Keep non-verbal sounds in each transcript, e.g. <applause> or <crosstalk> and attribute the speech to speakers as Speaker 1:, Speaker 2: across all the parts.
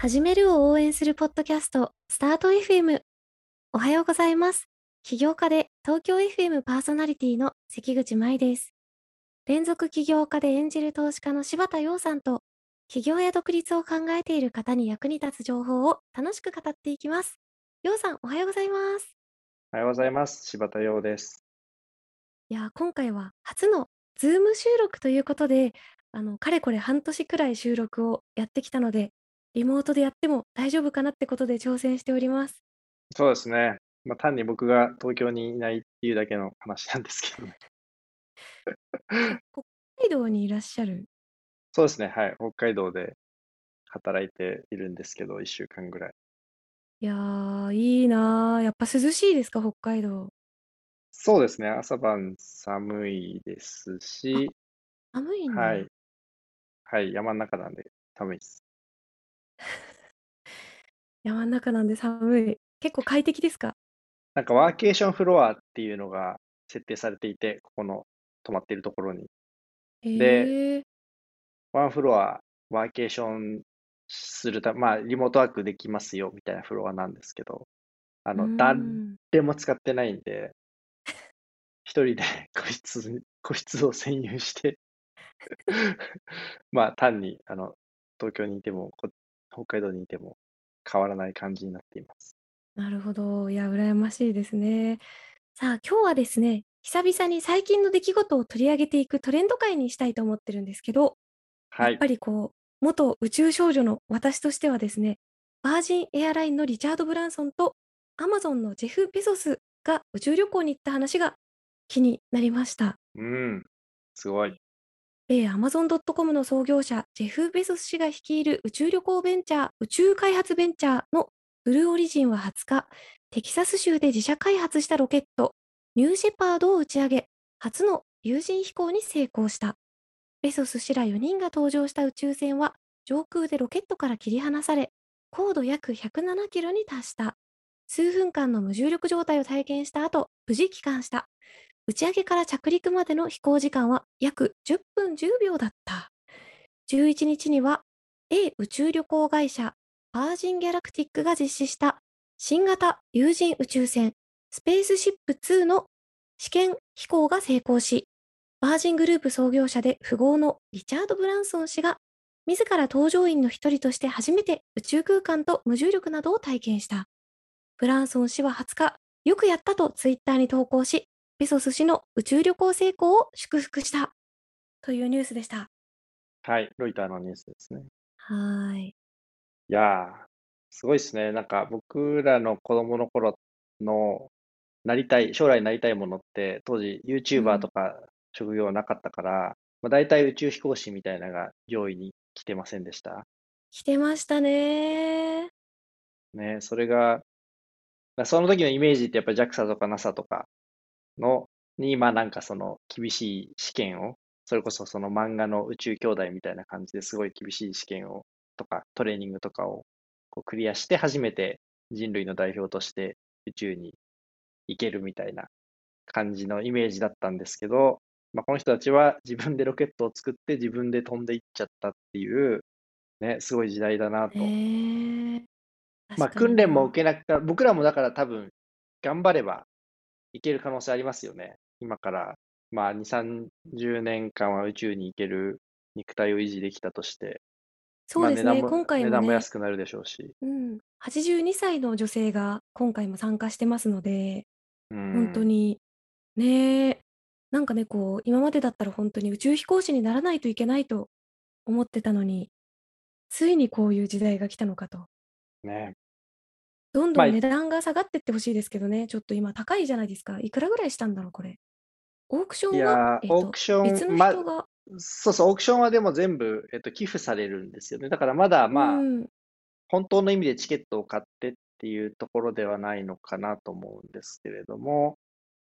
Speaker 1: 始めるを応援するポッドキャスト、スタート FM。おはようございます。起業家で東京 FM パーソナリティの関口舞です。連続起業家で演じる投資家の柴田洋さんと、起業や独立を考えている方に役に立つ情報を楽しく語っていきます。洋さん、おはようございます。
Speaker 2: おはようございます。柴田洋です。
Speaker 1: いやー、今回は初のズーム収録ということで、あの、かれこれ半年くらい収録をやってきたので、リモートでやっても大丈夫かなってことで挑戦しております。
Speaker 2: そうですね。まあ、単に僕が東京にいないっていうだけの話なんですけどね。<laughs>
Speaker 1: 北海道にいらっしゃる？
Speaker 2: そうですね。はい。北海道で働いているんですけど、1週間ぐらい。
Speaker 1: いやー、いいなー。やっぱ涼しいですか、北海道。
Speaker 2: そうですね。朝晩寒いですし、
Speaker 1: 寒いんだ。
Speaker 2: はい。はい。山の中なんで寒いです。<laughs>
Speaker 1: 山の中なんで寒い。結構快適ですか？
Speaker 2: なんかワーケーションフロアっていうのが設定されていて、ここの泊まっているところに。
Speaker 1: へえ。
Speaker 2: ワンフロア、ワーケーションするたまあ、リモートワークできますよみたいなフロアなんですけど、あの、誰
Speaker 1: ん。
Speaker 2: も使ってないんで、一人で <laughs> 個室に、個室を占有して、<laughs> まあ、単に、あの、東京にいても、こ北海道にいても変わらない感じになっています。
Speaker 1: なるほど。いや、羨ましいですね。さあ、今日はですね、久々に最近の出来事を取り上げていくトレンド会にしたいと思ってるんですけど、や
Speaker 2: はい。
Speaker 1: っぱりこう、元宇宙少女の私としてはですね、バージンエアラインのリチャード・ブランソンとアマゾンのジェフ・ベゾスが宇宙旅行に行った話が気になりました。
Speaker 2: うん。すごい。
Speaker 1: えー、Amazon.com の創業者、ジェフ・ベゾス氏が率いる宇宙旅行ベンチャー、宇宙開発ベンチャーのブルーオリジンは20日、テキサス州で自社開発したロケット、ニューシェパードを打ち上げ、初の有人飛行に成功した。ベソス氏ら4人が搭乗した宇宙船は、上空でロケットから切り離され、高度約107キロに達した。数分間の無重力状態を体験した後、無事帰還した。打ち上げから着陸までの飛行時間は約10分10秒だった。11日には、A 宇宙旅行会社、バージン・ギャラクティックが実施した新型有人宇宙船、スペースシップ2の試験飛行が成功し、バージングループ創業者で富豪のリチャード・ブランソン氏が、自ら搭乗員の一人として初めて宇宙空間と無重力などを体験した。ブランソン氏は20日、よくやったとツイッターに投稿し、ベソス氏の宇宙旅行成功を祝福した。というニュースでした。
Speaker 2: はい。ロイターのニュースですね。
Speaker 1: はーい。
Speaker 2: いやー、すごいですね。なんか僕らの子供の頃のなりたい、将来なりたいものって、当時
Speaker 1: う
Speaker 2: YouTuber と
Speaker 1: ん。
Speaker 2: か職業なかったから、まあ、大体宇宙飛行士みたいなのが上位に来てませんでした？
Speaker 1: 来てましたね
Speaker 2: ね、それが、まあその時のイメージってやっぱり JAXA とか NASA とかの、に、まあなんかその厳しい試験を、それこそその漫画の宇宙兄弟みたいな感じですごい厳しい試験を、とかトレーニングとかをこうクリアして初めて人類の代表として宇宙に行けるみたいな感じのイメージだったんですけど、まあ、この人たちは自分でロケットを作って自分で飛んでいっちゃったっていう、ね、すごい時代だなと。
Speaker 1: ねえ。
Speaker 2: まあ、訓練も
Speaker 1: な。
Speaker 2: 受けなくて、僕らもだから多分、頑張ればいける可能性ありますよね。今から、まあ、2、30年間は宇宙に行ける肉体を維持できたとして、
Speaker 1: そうですね。
Speaker 2: まあ値段も、
Speaker 1: 今回もね、
Speaker 2: 値段も安くなるでしょうし。
Speaker 1: うん、82歳の女性が今回も参加してますので、
Speaker 2: う
Speaker 1: 本当
Speaker 2: ん。
Speaker 1: に、ねえ、なんかね、こう、今までだったら本当に宇宙飛行士にならないといけないと思ってたのに、ついにこういう時代が来たのかと。
Speaker 2: ね。
Speaker 1: どんど
Speaker 2: まあ、
Speaker 1: ん値段が下がってってほしいですけどね、ちょっと今高いじゃないですか。いくらぐらいしたんだろう、これ。オークションは、えっと、
Speaker 2: オークショ
Speaker 1: 別
Speaker 2: ン、ま、
Speaker 1: の人が、
Speaker 2: そうそう、オークションはでも全部、えっと、寄付されるんですよね。だからまだ
Speaker 1: う
Speaker 2: まあ、
Speaker 1: ん、
Speaker 2: 本当の意味でチケットを買ってっていうところではないのかなと思うんですけれども、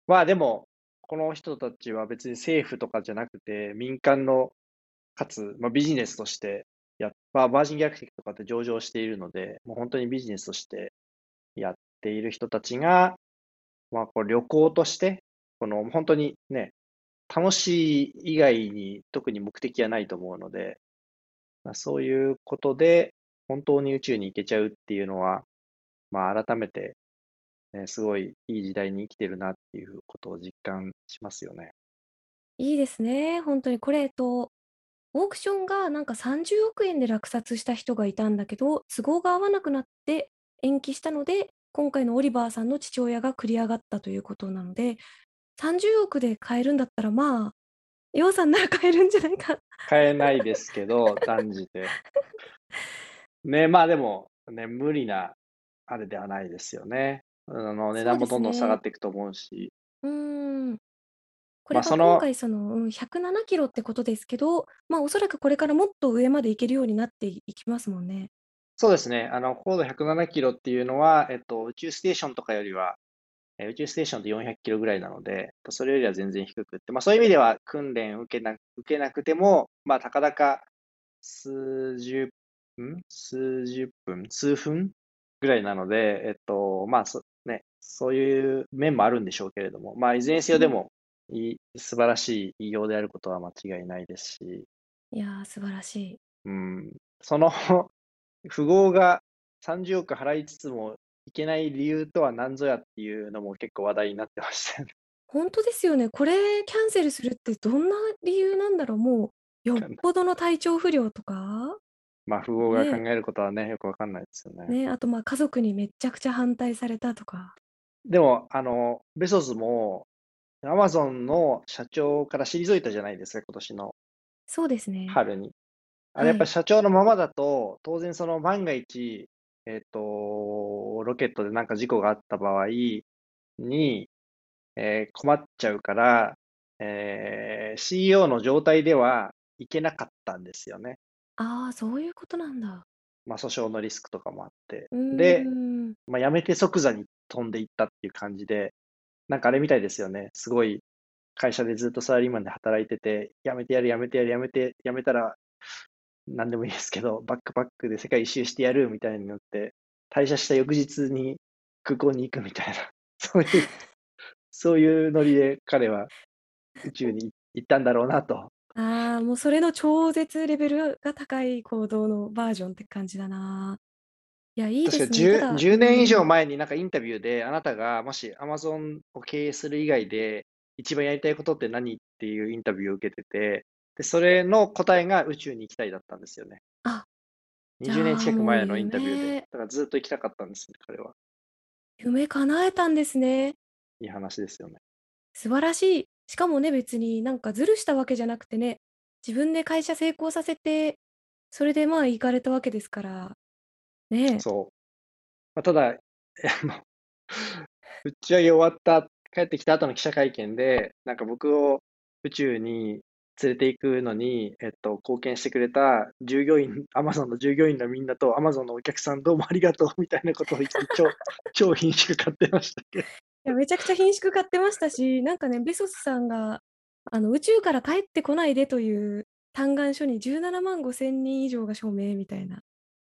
Speaker 2: まあでも、この人たちは別に政府とかじゃなくて、民間の、かつ、まあ、ビジネスとしてやっ、まあ、バージンギャラクティックとかって上場しているので、もう本当にビジネスとしてやっている人たちが、まあ、こう旅行として、この本当にね、楽しい以外に特に目的はないと思うので、まあ、そういうことで、本当に宇宙に行けちゃうっていうのは、まあ、改めて、ね、すごいいい時代に生きてるなっていうことを実感しますよね。
Speaker 1: いいですね、本当に。これ、と、オークションがなんか30億円で落札した人がいたんだけど、都合が合わなくなって延期したので、今回のオリバーさんの父親が繰り上がったということなので、30億で買えるんだったら、まあ、ヨウさんなら買えるんじゃないか。
Speaker 2: 買えないですけど、<laughs> 断じて。ね、まあでも、ね、無理な、あれではないですよね。あの、値段もどんどん。下がっていくと思うし、
Speaker 1: うーん。こ
Speaker 2: まあ、
Speaker 1: れが
Speaker 2: その、
Speaker 1: 今回その、うん、107キロってことですけど、まあ、おそらくこれからもっと上まで行けるようになっていきますもんね。
Speaker 2: そうですね、あの、高度107キロっていうのは、えっと、宇宙ステーションとかよりは、えー宇宙ステーションって400キロぐらいなので、それよりは全然低くって、まあそういう意味では訓練受けな、受けなくても、まあたかだか数十、ん数十分、数分ぐらいなので、えっと、まあそ、ね、そういう面もあるんでしょうけれども、まあいずれにせよでも、いい素晴らしい偉業であることは間違いないですし、
Speaker 1: いやー、素晴らしい。
Speaker 2: うん、その富豪が30億払いつつもいけない理由とは何ぞやっていうのも結構話題になってましたよね。
Speaker 1: 本当ですよね。これキャンセルするってどんな理由なんだろう。もう、よっぽどの体調不良とか、
Speaker 2: まあ、富豪が考
Speaker 1: ね
Speaker 2: えることはね、よくわかんないですよね。
Speaker 1: ね、あとまあ家族にめっちゃくちゃ反対されたとか。
Speaker 2: でも、あの、ベソスも、アマゾンの社長から退いたじゃないですか、今年の
Speaker 1: そうですね。
Speaker 2: 春に。あれ
Speaker 1: はい
Speaker 2: やっぱ社長のままだと、当然その万が一、えっと、ロケットでなんか事故があった場合に、えー困っちゃうから、えー CEO の状態ではいけなかったんですよね。
Speaker 1: ああ、そういうことなんだ。
Speaker 2: まあ、訴訟のリスクとかもあって。
Speaker 1: うー
Speaker 2: で、
Speaker 1: ん。
Speaker 2: まあ、辞めて即座に飛んでいったっていう感じで、なんかあれみたいですよね。すごい会社でずっとサラリーマンで働いてて、辞めてやる、辞めてやる、辞めて、辞めたら、何でもいいですけど、バックパックで世界一周してやるみたいになって、退社した翌日に空港に行くみたいな、<laughs> そういう、そういうノリで彼は宇宙に行ったんだろうなと。
Speaker 1: ああ、もうそれの超絶レベルが高い行動のバージョンって感じだな。いや、いいですね。た
Speaker 2: 10,
Speaker 1: だ、
Speaker 2: 10年以
Speaker 1: うん、
Speaker 2: 上前になんかインタビューで、あなたがもし Amazon を経営する以外で一番やりたいことって何っていうインタビューを受けてて、で、それの答えが宇宙に行きたいだったんですよね。
Speaker 1: あ、じ
Speaker 2: 20年近く前のインタビューで。
Speaker 1: 夢、
Speaker 2: だからずっと行きたかったんですね、彼は。
Speaker 1: 夢叶えたんですね。
Speaker 2: いい話ですよね。
Speaker 1: 素晴らしい。しかもね、別になんかずるしたわけじゃなくてね、自分で会社成功させて、それでまあ行かれたわけですから、ね。
Speaker 2: そう。まあ、ただ、あの、打ち上げ終わった、帰ってきた後の記者会見で、なんか僕を宇宙に連れて行くのに、えっと、貢献してくれた従業員、アマゾンの従業員のみんなと、アマゾンのお客さんどうもありがとうみたいなことを言って、超、<laughs> 超品種買ってましたけど。
Speaker 1: いや、めちゃくちゃ品種買ってましたし、なんかね、ベソスさんが、あの、宇宙から帰ってこないでという嘆願書に17万5千人以上が署名みたいな。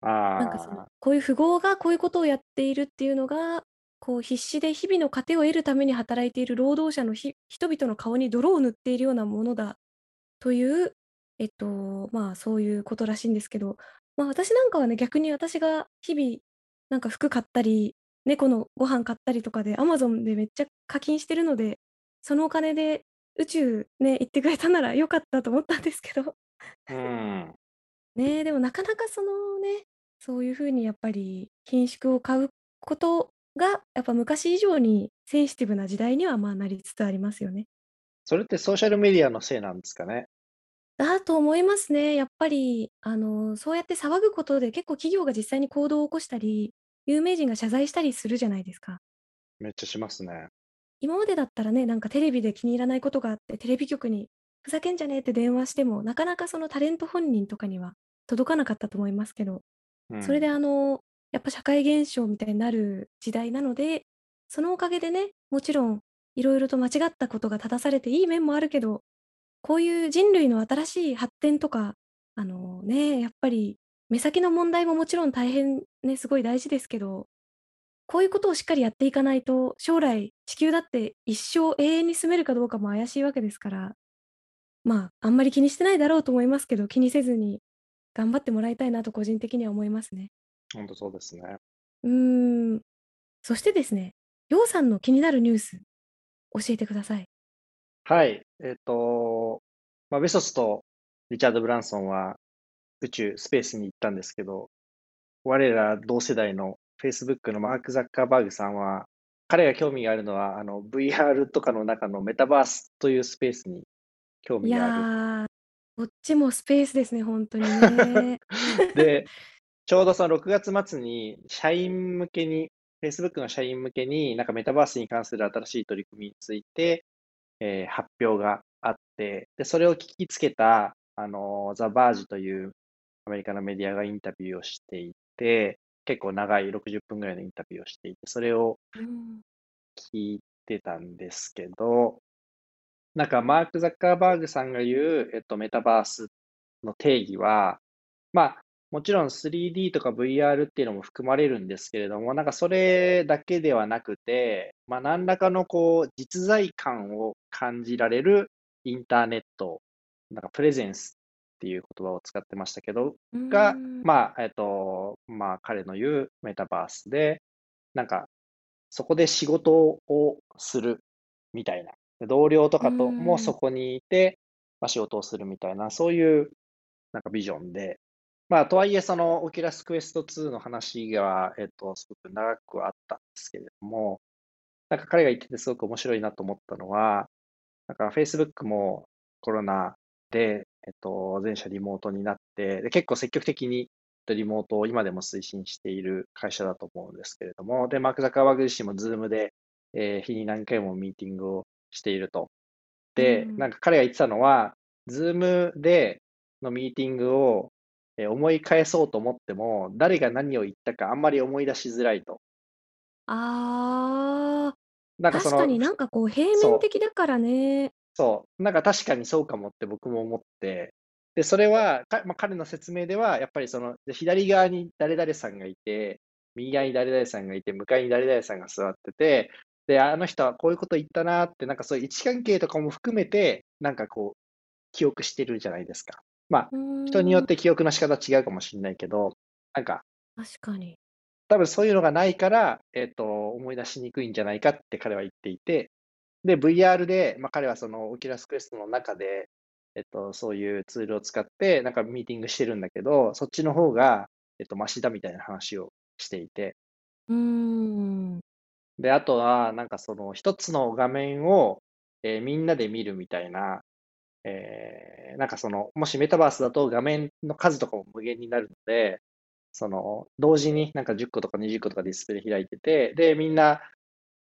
Speaker 1: なんかその、
Speaker 2: ああ、
Speaker 1: こういう富豪がこういうことをやっているっていうのが、こう必死で日々の糧を得るために働いている労働者のひ人々の顔に泥を塗っているようなものだという、えっと、まあそういうことらしいんですけど、まあ私なんかはね、逆に私が日々、なんか服買ったり、猫のご飯買ったりとかで、アマゾンでめっちゃ課金してるので、そのお金で宇宙ね、行ってくれたなら良かったと思ったんですけど、
Speaker 2: うん。<laughs>
Speaker 1: ねえ、でもなかなかそのね、そういう風にやっぱり品種を買うことが、やっぱ昔以上にセンシティブな時代にはまあなりつつありますよね。
Speaker 2: それってソーシャルメディアのせいなんですかね？
Speaker 1: だと思いますね。やっぱり、あの、そうやって騒ぐことで結構企業が実際に行動を起こしたり、有名人が謝罪したりするじゃないですか。
Speaker 2: めっちゃしますね。
Speaker 1: 今までだったらね、なんかテレビで気に入らないことがあって、テレビ局にふざけんじゃねえって電話しても、なかなかそのタレント本人とかには届かなかったと思いますけど、
Speaker 2: うん。
Speaker 1: それであの、やっぱ社会現象みたいになる時代なので、そのおかげでね、もちろんいろいろと間違ったことが正されていい面もあるけど、こういう人類の新しい発展とか、あのね、やっぱり目先の問題ももちろん大変ね、すごい大事ですけど、こういうことをしっかりやっていかないと、将来地球だって一生永遠に住めるかどうかも怪しいわけですから、まあ、あんまり気にしてないだろうと思いますけど、気にせずに頑張ってもらいたいなと個人的には思いますね。
Speaker 2: ほんとそうですね。
Speaker 1: うーん。そしてですね、楊さんの気になるニュース、教えてください。
Speaker 2: はい。えっと、まあ、ベソスとリチャード・ブランソンは宇宙、スペースに行ったんですけど、我ら同世代の Facebook のマーク・ザッカーバーグさんは、彼が興味があるのは、あの、VR とかの中のメタバースというスペースに興
Speaker 1: い
Speaker 2: 味がある。
Speaker 1: や、こっちもスペースですね、ほんとにね。<laughs>
Speaker 2: で、ちょうどその6月末に社員向けに、Facebook の社員向けに、なんかメタバースに関する新しい取り組みについて、えー発表があって、で、それを聞きつけた、あの、ザ・バージというアメリカのメディアがインタビューをしていて、結構長い60分ぐらいのインタビューをしていて、それを。聞いてたんですけど、なんかマーク・ザッカーバーグさんが言う、えっと、メタバースの定義は、まあ、もちろん 3D とか VR っていうのも含まれるんですけれども、なんかそれだけではなくて、まあ、何らかのこう、実在感を感じられるインターネット、なんか presence っていう言葉を使ってましたけど、が、
Speaker 1: ん。
Speaker 2: まあ、えっと、まあ、彼の言うメタバースで、なんか、そこで仕事をするみたいな。で同僚とかとも。そこにいて、まあ、仕事をするみたいな、そういうなんかビジョンで、まあ、とはいえ、その、オキュラスクエスト2の話が、えっと、すごく長くはあったんですけれども、なんか彼が言っててすごく面白いなと思ったのは、なんか Facebook もコロナで、えっと、全社リモートになって、で、結構積極的にリモートを今でも推進している会社だと思うんですけれども、で、マーク・ザッカーバーグ自身も Zoom で、えー日に何回もミーティングをしていると。
Speaker 1: う
Speaker 2: で、
Speaker 1: ん。
Speaker 2: なんか彼が言ってたのは、Zoom でのミーティングをえー思い返そうと思っても、誰が何を言ったかあんまり思い出しづらいと。
Speaker 1: ああ、
Speaker 2: なんかその、
Speaker 1: 確かになんかこう平面
Speaker 2: そう、
Speaker 1: 的だからね。
Speaker 2: そう、なんか確かにそうかもって僕も思って、で、それは、かまあ、彼の説明では、やっぱりその、で左側に誰々さんがいて、右側に誰々さんがいて、向かいに誰々さんが座ってて、で、あの人はこういうこと言ったなって、なんかそういう位置関係とかも含めて、なんかこう、記憶してるじゃないですか。まあ、
Speaker 1: う
Speaker 2: 人によ。って記憶の仕方違うかもしれないけど、なんか、
Speaker 1: 確かに。
Speaker 2: 多分そういうのがないから、えっと、思い出しにくいんじゃないかって彼は言っていて、で、VR で、まあ、彼はそのオキュラスクエストの中で、えっと、そういうツールを使って、なんかミーティングしてるんだけど、そっちの方が、えっと、マシだみたいな話をしていて、
Speaker 1: うーん。
Speaker 2: で、あとは、なんかその一つの画面を、えーみんなで見るみたいな、えーなんかその、もしメタバースだと画面の数とかも無限になるので、その、同時になんか10個とか20個とかディスプレイ開いてて、で、みんな、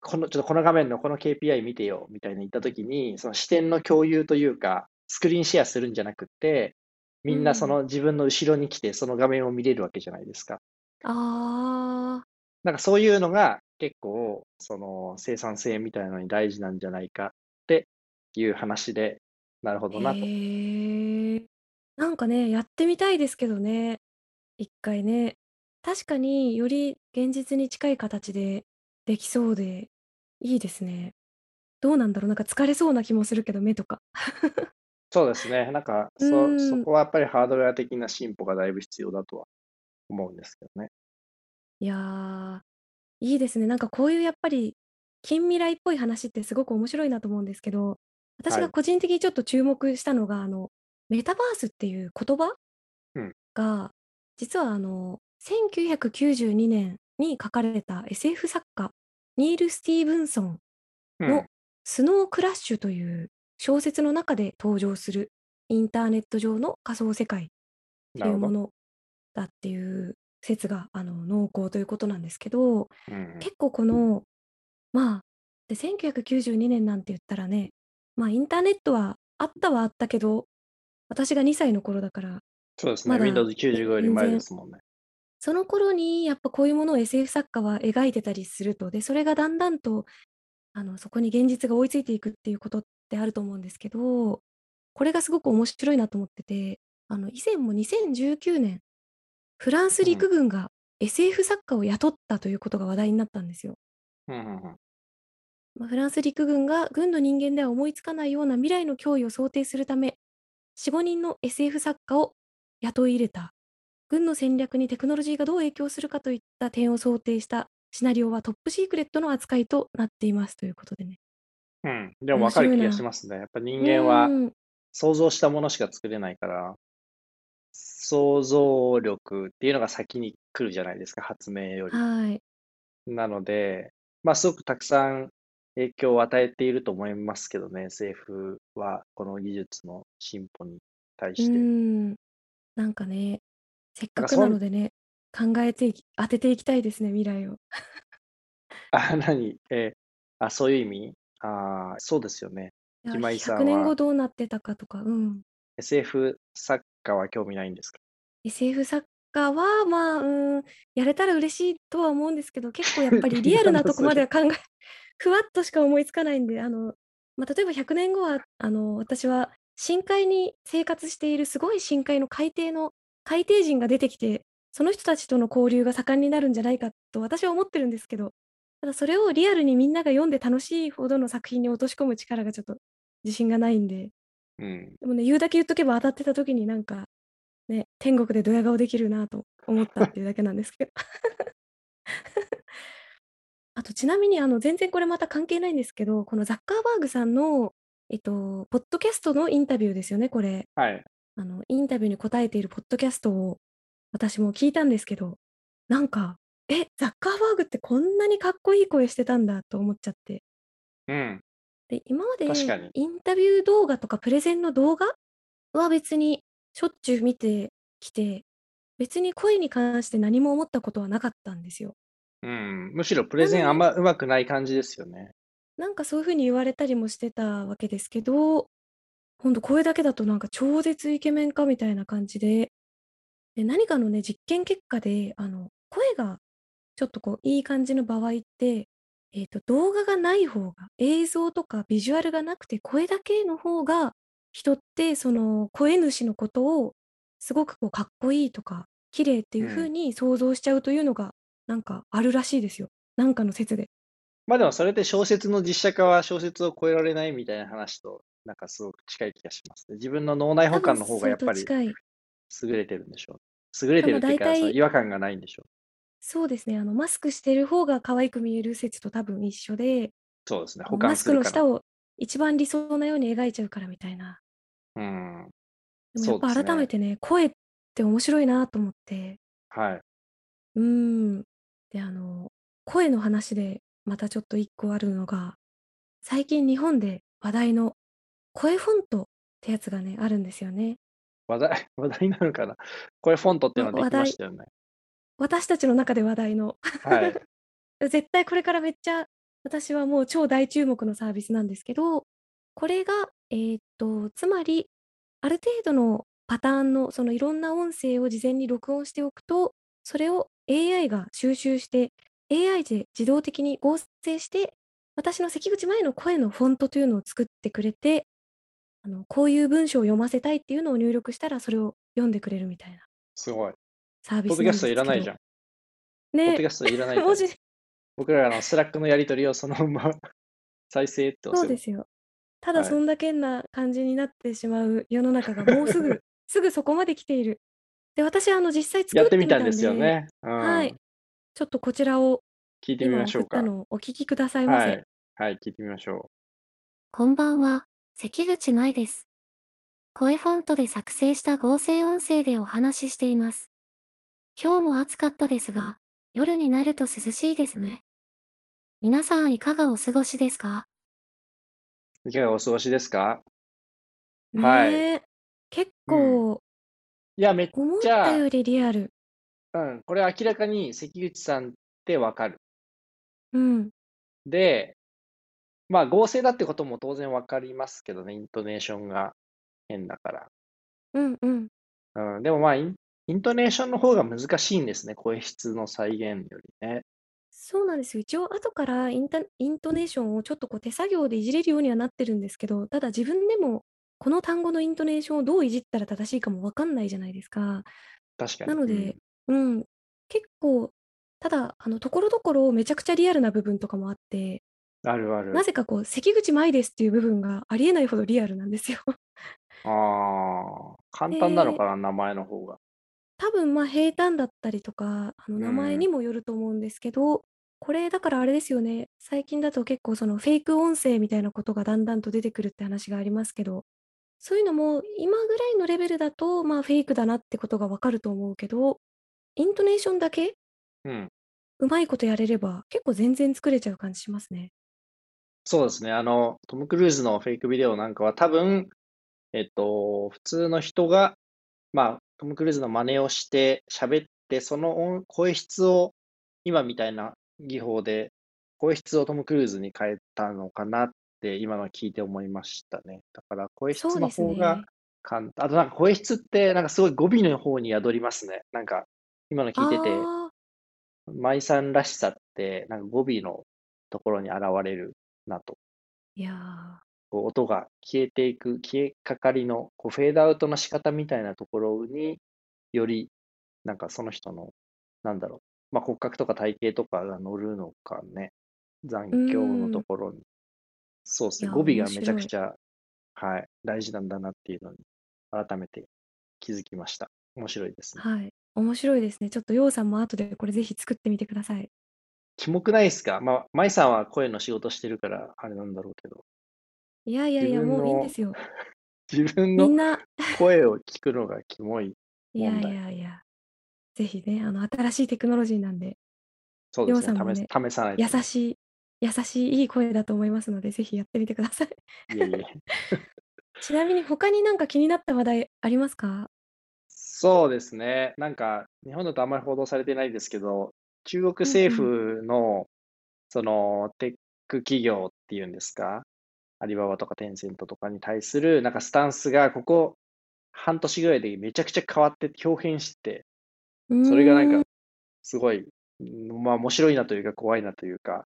Speaker 2: この、ちょっとこの画面のこの KPI 見てよ、みたいに言ったときに、その視点の共有というか、スクリーンシェアするんじゃなくて、
Speaker 1: う
Speaker 2: みんなそ
Speaker 1: ん。
Speaker 2: の自分の後ろに来て、その画面を見れるわけじゃないですか。
Speaker 1: ああ、
Speaker 2: なんかそういうのが結構、その生産性みたいなのに大事なんじゃないかっていう話で、なるほどなと。
Speaker 1: へえ。なんかね、やってみたいですけどね。一回ね。確かにより現実に近い形でできそうでいいですね。どうなんだろう、なんか疲れそうな気もするけど、目とか。<laughs>
Speaker 2: そうですね。なんか、
Speaker 1: う
Speaker 2: そ、そ
Speaker 1: ーん。
Speaker 2: こはやっぱりハードウェア的な進歩がだいぶ必要だとは思うんですけどね。
Speaker 1: いや、いいですね。なんかこういうやっぱり近未来っぽい話ってすごく面白いなと思うんですけど、私
Speaker 2: はい。
Speaker 1: が個人的にちょっと注目したのが、あの、メタバースっていう言葉
Speaker 2: うん。
Speaker 1: が、実はあの、1992年に書かれた SF 作家、ニール・スティーブンソンの
Speaker 2: うん。
Speaker 1: スノークラッシュという小説の中で登場するインターネット上の仮想世界って
Speaker 2: なるほど。
Speaker 1: いうものだっていう説があの濃厚ということなんですけど、
Speaker 2: うんうん。
Speaker 1: 結構この、まあ、で、1992年なんて言ったらね、まあ、インターネットはあったはあったけど、私が2歳の頃だから、
Speaker 2: そうですね。
Speaker 1: まだ
Speaker 2: Windows
Speaker 1: ね、
Speaker 2: 95より前ですもんね。
Speaker 1: その頃にやっぱこういうものを SF 作家は描いてたりすると、で、それがだんだんと、あの、そこに現実が追いついていくっていうことってあると思うんですけど、これがすごく面白いなと思ってて、あの、以前も2019年、フランス
Speaker 2: うん。
Speaker 1: 陸軍が SF 作家を雇ったということが話題になったんですよ。
Speaker 2: うんうんうん。
Speaker 1: まあ、フランス陸軍が軍の人間では思いつかないような未来の脅威を想定するため、4、5人の SF 作家を雇い入れた軍の戦略にテクノロジーがどう影響するかといった点を想定したシナリオはトップシークレットの扱いとなっていますということでね。
Speaker 2: うん。でも
Speaker 1: 面
Speaker 2: 分かる気が。しますね。やっぱ人
Speaker 1: う
Speaker 2: 間は。想像したものしか作れないから、想像力っていうのが先に来るじゃないですか、発明より。
Speaker 1: はい。
Speaker 2: なので、まあ、すごくたくさん影響を与えていると思いますけどね、政府はこの技術の進歩に対して。
Speaker 1: ん。なんかね、せっかく
Speaker 2: なんかそ
Speaker 1: なんのでね、考えていき当てていきたいですね、未来を。<laughs>
Speaker 2: あ、何？えーあ、そういう意味？あー、そうですよね。
Speaker 1: いや、
Speaker 2: 今井さ
Speaker 1: 100
Speaker 2: んは
Speaker 1: 年後どうなってたかとか、うん。
Speaker 2: SF 作家は興味ないんですか
Speaker 1: ？SF 作家は、まあ、うーん、やれたら嬉しいとは思うんですけど、結構やっぱりリアルなとこまでは考えふわっとしか思いつかないんで、あの、まあ、例えば100年後は、あの、私は深海に生活しているすごい深海の海底の海底人が出てきて、その人たちとの交流が盛んになるんじゃないかと私は思ってるんですけど、ただそれをリアルにみんなが読んで楽しいほどの作品に落とし込む力がちょっと自信がないんで、
Speaker 2: うん。
Speaker 1: でもね、言うだけ言っとけば当たってた時になんか、ね、天国でドヤ顔できるなと思ったっていうだけなんですけど。あとちなみにあの全然これまた関係ないんですけど、このザッカーバーグさんの、えっと、ポッドキャストのインタビューですよね、これ。
Speaker 2: はい。
Speaker 1: あの、インタビューに答えているポッドキャストを私も聞いたんですけど、なんか、え、ザッカーバーグってこんなにかっこいい声してたんだと思っちゃって。
Speaker 2: うん。
Speaker 1: で、今まで。インタビュー動画とかプレゼンの動画は別にしょっちゅう見てきて、別に声に関して何も思ったことはなかったんですよ。
Speaker 2: うん。むしろプレゼンあんま上手くない感じですよね。
Speaker 1: なんかそういう風に言われたりもしてたわけですけど、ほんと声だけだとなんか超絶イケメンかみたいな感じで、で、何かのね、実験結果で、あの、声がちょっとこういい感じの場合って、えっと、動画がない方が、映像とかビジュアルがなくて声だけの方が、人ってその声主のことをすごくこうかっこいいとか、綺麗っていう風
Speaker 2: うん。
Speaker 1: に想像しちゃうというのが、なんかあるらしいですよ。なんかの説で。
Speaker 2: まあでもそれって小説の実写化は小説を超えられないみたいな話と、なんかすごく近い気がしますね。自分の脳内
Speaker 1: 多分
Speaker 2: 補完の方がやっぱり。優れてるんでしょう。優れ
Speaker 1: して
Speaker 2: るっていうか、違和感がないんでしょう。
Speaker 1: そうですね、あの、マスクしてる方が可愛く見える説と多分一緒で、
Speaker 2: そうですね。補
Speaker 1: あの、マスク。の下を一番理想なように描いちゃうからみたいな。
Speaker 2: うん。
Speaker 1: でもやっ。ぱ改めてね、声って面白いなと思って。
Speaker 2: はい。
Speaker 1: うーん。で、あの、声の話でまたちょっと一個あるのが、最近日本で話題の声フォントってやつがね、あるんですよね。
Speaker 2: 話題、<laughs> 話題になるかな？これフォントっていう
Speaker 1: ま、
Speaker 2: ので
Speaker 1: 話題
Speaker 2: きましたよね。
Speaker 1: 私たちの中で話題の。
Speaker 2: はい。<laughs>
Speaker 1: 絶対これからめっちゃ、私はもう超大注目のサービスなんですけど、これが、えーっと、つまり、ある程度のパターンの、そのいろんな音声を事前に録音しておくと、それを AI が収集して、AI で自動的に合成して、私の関口舞の声のフォントというのを作ってくれて、あの、こういう文章を読ませたいっていうのを入力したら、それを読んでくれるみたいな
Speaker 2: すごい。
Speaker 1: サービス
Speaker 2: ポッドキャスト。いらないじゃん。ポッド
Speaker 1: ね、
Speaker 2: キャストいらないじゃ
Speaker 1: 文
Speaker 2: ん。
Speaker 1: 字 <laughs>
Speaker 2: 僕らのスラックのやり取りをそのまま再生って押せば。
Speaker 1: そうですよ。ただ
Speaker 2: はい。
Speaker 1: そんだけな感じになってしまう世の中がもうすぐ、<laughs> すぐそこまで来ている。で、私あの実際
Speaker 2: や
Speaker 1: 作ってみたん
Speaker 2: ってみたんですよ
Speaker 1: で、
Speaker 2: ね。う
Speaker 1: はい。
Speaker 2: ん。
Speaker 1: ちょっとこちらを
Speaker 2: 聞いてみ
Speaker 1: 今
Speaker 2: ましょうか。
Speaker 1: 送ったのをお聞きくださいませ。
Speaker 2: はい。はい、聞いてみましょ
Speaker 3: こんばんは、関口舞です。声フォントで作成した合成音声でお話ししています。今日も暑かったですが、夜になると涼しいですね。皆さんいかがお過ごしですか？
Speaker 2: う。いかがお過ごしですか？はい。
Speaker 1: ねえ。結
Speaker 2: うん。
Speaker 1: 構、
Speaker 2: いや、めっ
Speaker 1: 思っ
Speaker 2: ちゃ、
Speaker 1: たよりリアル。
Speaker 2: うん、これ明らかに関口さんってわかる。
Speaker 1: うん。
Speaker 2: で、まあ合成だってことも当然わかりますけどね、イントネーションが変だから。
Speaker 1: うんうん。
Speaker 2: うん、でもまあイン、イントネーションの方が難しいんですね、声質の再現よりね。
Speaker 1: そうなんですよ。一応後からインタイントネーションをちょっとこう手作業でいじれるようにはなってるんですけど、ただ自分でもこの単語のイントネーションをどういじったら正しいかもわかんないじゃないですか。
Speaker 2: 確かに。う
Speaker 1: なので、
Speaker 2: ん。
Speaker 1: うん、結構、ただ、あの、ところどころめちゃくちゃリアルな部分とかもあって、
Speaker 2: あるある。
Speaker 1: なぜかこう、関口舞ですっていう部分がありえないほどリアルなんですよ。
Speaker 2: ああ、簡単なの
Speaker 1: で、
Speaker 2: かな、名前の方が。
Speaker 1: 多分、ま、平坦だったりとか、あの、
Speaker 2: う
Speaker 1: 名前
Speaker 2: ん。
Speaker 1: にもよると思うんですけど、これだからあれですよね、最近だと結構そのフェイク音声みたいなことがだんだんと出てくるって話がありますけど、そういうのも今ぐらいのレベルだと、まあ、フェイクだなってことが分かると思うけど、イントネーションだけ
Speaker 2: うん。
Speaker 1: うまいことやれれば、結構全然作れちゃう感じしますね。
Speaker 2: そうですね。あの、トム・クルーズのフェイクビデオなんかは多分、えっと、普通の人が、まあ、トム・クルーズの真似をして喋って、その音声質を今みたいな技法で声質をトム・クルーズに変えたのかなって今の聞いて思いましたね。だから声質の方が
Speaker 1: ね。
Speaker 2: 簡単。あとなんか声質ってなんかすごい語尾の方に宿りますね。なんか今の聞いてて、舞さんらしさってなんか語尾のところに現れるなと。
Speaker 1: いや、
Speaker 2: こう音が消えていく、消えかかりのこうフェードアウトの仕方みたいなところによりなんかその人の、なんだろう、まあ、骨格とか体型とかが乗るのかね。残響のと
Speaker 1: ん、
Speaker 2: ころに。そうですね。語尾がめちゃ。くちゃ、はい、大事なんだなっていうのに、改めて気づきました。面白いですね。
Speaker 1: はい、面白いですね。ちょっとようさんも後でこれぜひ作ってみてください。
Speaker 2: キモくないですか？まあ、舞さんは声の仕事してるから、あれなんだろうけど、自
Speaker 1: いやいやいや、もういいんですよ。<laughs>
Speaker 2: 自分の
Speaker 1: みんな
Speaker 2: 声を聞くのがキモい
Speaker 1: いやい。やいや、ぜひね、あの、新しいテクノロジーなんで、
Speaker 2: そうですね。
Speaker 1: さんもね、
Speaker 2: 試さない
Speaker 1: 優
Speaker 2: とね。
Speaker 1: しい優しいいい声だと思いますので、ぜひやってみてください。
Speaker 2: いえいえ。<laughs>
Speaker 1: ちなみに他になんか気になった話題ありますか？
Speaker 2: そうですね。なんか、日本だとあんまり報道されてないですけど、中国政。府の、その、テック企業っていうんですか？アリババとかテンセントとかに対する、なんかスタンスが、ここ半年ぐらいでめちゃくちゃ変わって表変して、
Speaker 1: う
Speaker 2: それがなんか。すごい、んまあ面白いなというか怖いなというか、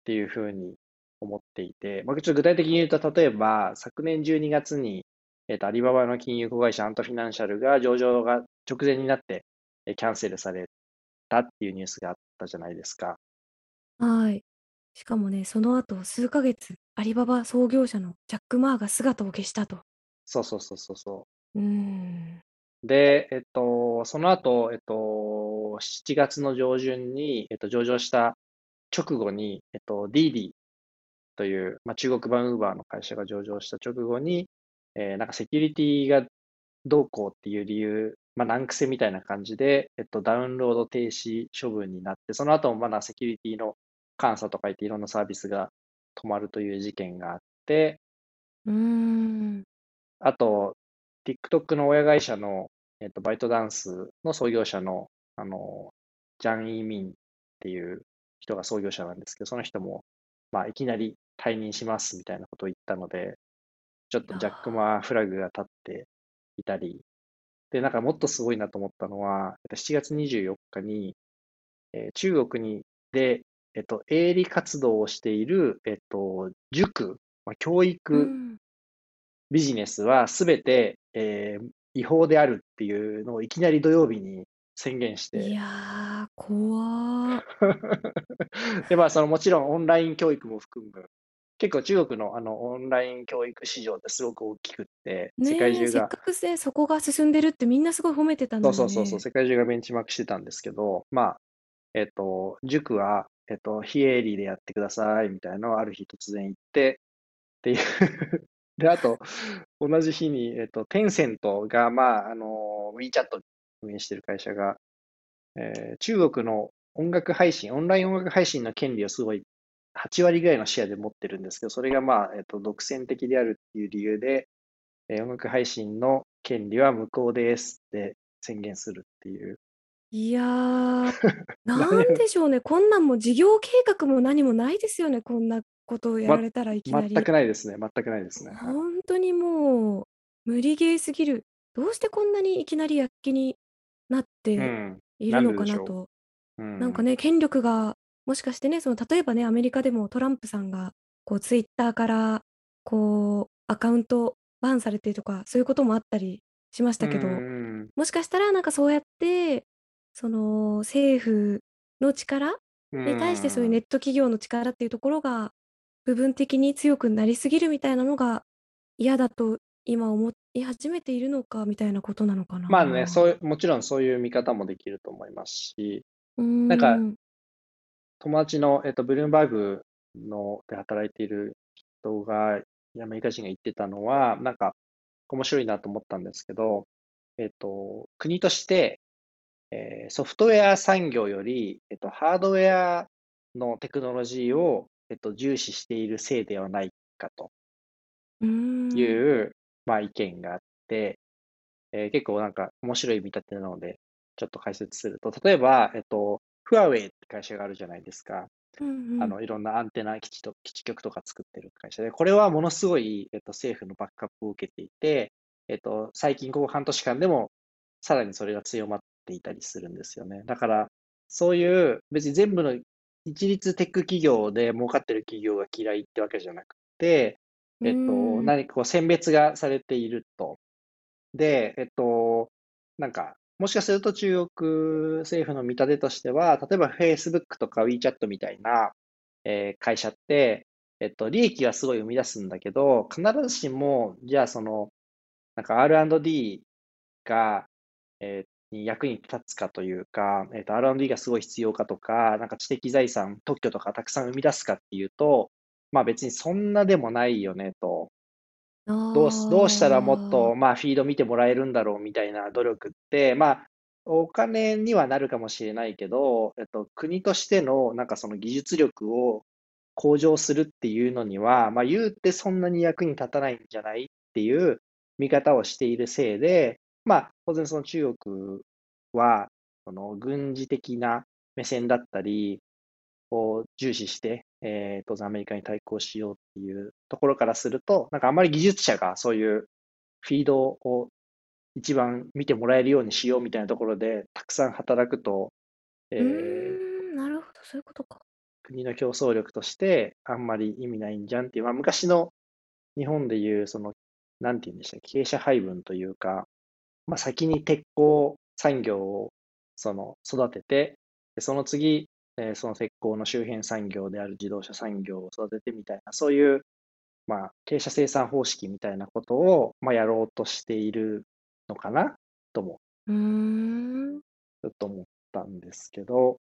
Speaker 2: っていうふうに思っていて、まあ、ちょっと具体的に言うと、例えば、昨年12月に、えっと、アリババの金融子会社アントフィナンシャルが上場が直前になってえキャンセルされたっていうニュースがあったじゃないですか。
Speaker 1: はい。しかもね、その後数ヶ月、アリババ創業者のジャック・マーが姿を消したと。
Speaker 2: そうそうそうそうそ
Speaker 1: う。
Speaker 2: う。で、えっと、その後、えっと、7月の上旬に、えっと、上場した直後に、えっと、ディーディという、まあ、中国版ウーバーの会社が上場した直後に、えーなんかセキュリティがどうこうっていう理由、まあ、難癖みたいな感じで、えっと、ダウンロード停止処分になって、その後もまだセキュリティの監査とか言っていろんなサービスが止まるという事件があって、
Speaker 1: うーん。
Speaker 2: あと、TikTok の親会社の、えっと、バイトダンスの創業者の、あの、ジャン・イーミンっていう人が創業者なんですけど、その人も、まあ、いきなり退任しますみたいなことを言ったので、ちょっとジャック・マーフラグが立っていたり、で、なんかもっとすごいなと思ったのは、7月24日に、えー中国にで、えっと、営利活動をしている、えっと、塾、まあ、教育
Speaker 1: うん。
Speaker 2: ビジネスはすべて、えー違法であるっていうのをいきなり土曜日に宣言し
Speaker 1: い
Speaker 2: て、
Speaker 1: や、怖。<laughs>
Speaker 2: で、まあ、そのもちろんオンライン教育も含む、結構中国のあのオンライン教育市場ってすごく大きくって、世界中が
Speaker 1: せっかくせそこが進んでるってみんなすごい褒めてた
Speaker 2: そう
Speaker 1: の
Speaker 2: そうそうそう。世界中がベンチマークしてたんですけど、まあ、えっと、塾は、えっと、非営利でやってくださいみたいなのをある日突然言ってっていうで、あと、同じ日に、えっと、テンセントが、まあ、あの、WeChat 運営してる会社が、えー中国の音楽配信、オンライン音楽配信の権利をすごい8割ぐらいのシェアで持ってるんですけど、それがまあ、えっと、独占的であるっていう理由で、えー音楽配信の権利は無効ですって宣言するっていう。
Speaker 1: いや、<laughs> なん
Speaker 2: 何
Speaker 1: でしょうね、こんなんもう事業計画も何もないですよね、こんなことをやら
Speaker 2: ま、
Speaker 1: れたらいきな
Speaker 2: 全
Speaker 1: り。
Speaker 2: くないですね。全くないですね。はい。
Speaker 1: ほんとにもう、無理ゲーすぎる。どうしてこんなにいきなり躍起になっているの
Speaker 2: ででしょ
Speaker 1: かなと。
Speaker 2: う。うん。
Speaker 1: なんかね、権力がもしかしてね、その例えばね、アメリカでもトランプさんがこうツイッターからこうアカウントバンされてとか、そういうこともあったりしまし
Speaker 2: う
Speaker 1: たけど、
Speaker 2: ん。
Speaker 1: もしかしたらなんかそうやって、その政府の力
Speaker 2: う
Speaker 1: に対してそういうネ
Speaker 2: ん。
Speaker 1: ット企業の力っていうところが、部分的に強くなりすぎるみたいなのが嫌だと今思い始めているのかみたいなことなのかな。
Speaker 2: まあね、そういう、もちろんそういう見方もできると思いますし、
Speaker 1: うー
Speaker 2: なんか
Speaker 1: ん。
Speaker 2: 友達の、えっと、ブルームバーグので働いている人が、アメリカ人が言ってたのは、なんか面白いなと思ったんですけど、えっと、国として、えーソフトウェア産業より、えっと、ハードウェアのテクノロジーを、えっと、重視しているせいではないかと。いう、まあ、意見があって、えー結構なんか面白い見立てなので、ちょっと解説すると、例えば、えっと、フワウェイって会社があるじゃないですか。
Speaker 1: うんうん。
Speaker 2: あの、いろんなアンテナ基地と、基地局とか作ってる会社で、これはものすごい、えっと、政府のバックアップを受けていて、えっと、最近ここ半年間でも、さらにそれが強まっていたりするんですよね。だから、そういう、別に全部の一律テック企業で儲かってる企業が嫌いってわけじゃなくて、えっと。何かこう選別がされていると。で、えっと、なんか、もしかすると中国政府の見立てとしては、例えば Facebook とか WeChat みたいな、えー会社って、えっと、利益はすごい生み出すんだけど、必ずしも、じゃあその、なんか R&D が、えーに役に立つかというか、えっと、R&D がすごい必要かとか、なんか知的財産、特許とかたくさん生み出すかっていうと、まあ別にそんなでもないよねと。どうす、どうしたらもっ
Speaker 1: あ
Speaker 2: と、まあ、フィード見てもらえるんだろうみたいな努力って、まあ、お金にはなるかもしれないけど、えっと、国としての、なんかその技術力を向上するっていうのには、まあ、言うてそんなに役に立たないんじゃないっていう見方をしているせいで、まあ、当然その中国は、その軍事的な目線だったり、を重視して、えー当然アメリカに対抗しようっていうところからすると、なんかあんまり技術者がそういうフィードを一番見てもらえるようにしようみたいなところでたくさん働くと、え
Speaker 1: う
Speaker 2: ー
Speaker 1: なるほど、そういうことか。
Speaker 2: 国の競争力としてあんまり意味ないんじゃんっていう、まあ、昔の日本でいう、その、なんて言うんでしたっけ、経営者配分というか、まあ、先に鉄鋼産業をその育てて、でその次、えーその鉄鋼の周辺産業である自動車産業を育ててみたいな、そういう、まあ、傾斜生産方式みたいなことを、まあ、やろうとしているのかなとも、
Speaker 1: うーん。
Speaker 2: ちょっと思ったんですけど、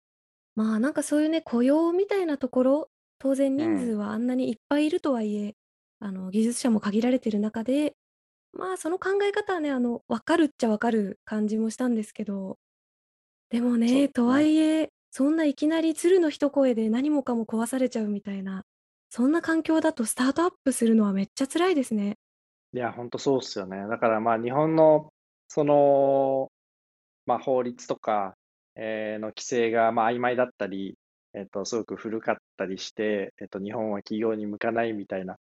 Speaker 1: まあ、なんかそういうね、雇用みたいなところ、当然
Speaker 2: うん
Speaker 1: 人数はあんなにいっぱいいるとはいえ、あの、技術者も限られてる中で、まあ、その考え方はね、あの、分かるっちゃ分かる感じもしたんですけど、でも
Speaker 2: そうで
Speaker 1: ね、
Speaker 2: す
Speaker 1: とは
Speaker 2: ね。
Speaker 1: いえ、そんないきなり鶴の一声で何もかも壊されちゃうみたいな、そんな環境だとスタートアップするのはめっちゃ辛いですね。
Speaker 2: いや、本当そうっすよね。だからまあ日本のその、まあ、法律とか、えーの規制がまあ曖昧だったり、えっと、すごく古かったりして、えっと、日本は企業に向かないみたいな、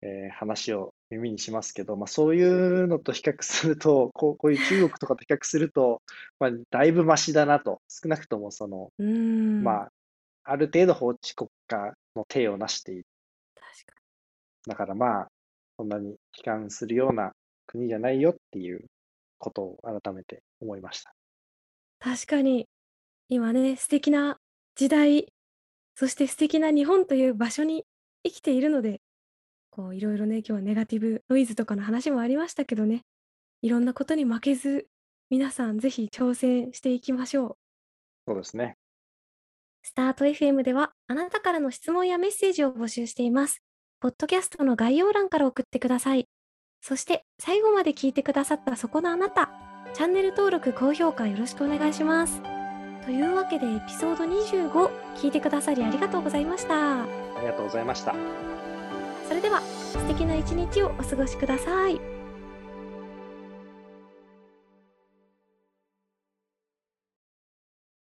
Speaker 2: えー話を耳にしますけど、まあ、そういうのと比較すると、<laughs> こう、こういう中国とかと比較すると、まあ、だいぶマシだなと。少なくともその。まあ、ある程度法治国家の体を成している。
Speaker 1: 確か
Speaker 2: だからまあ、そんなに悲観するような国じゃないよっていうことを改めて思いました。
Speaker 1: 確かに、今ね、素敵な時代、そして素敵な日本という場所に生きているので、こういろいろね、今日はネガティブノイズとかの話もありましたけどね、いろんなことに負けず、皆さんぜひ挑戦していきましょう。
Speaker 2: そうですね。
Speaker 1: スタート FM ではあなたからの質問やメッセージを募集しています。ポッドキャストの概要欄から送ってください。そして最後まで聞いてくださったそこのあなた、チャンネル登録、高評価よろしくお願いします。というわけでエピソード25聞いてくださりありがとうございました。
Speaker 2: ありがとうございました。
Speaker 1: それでは素敵な一日をお過ごしください。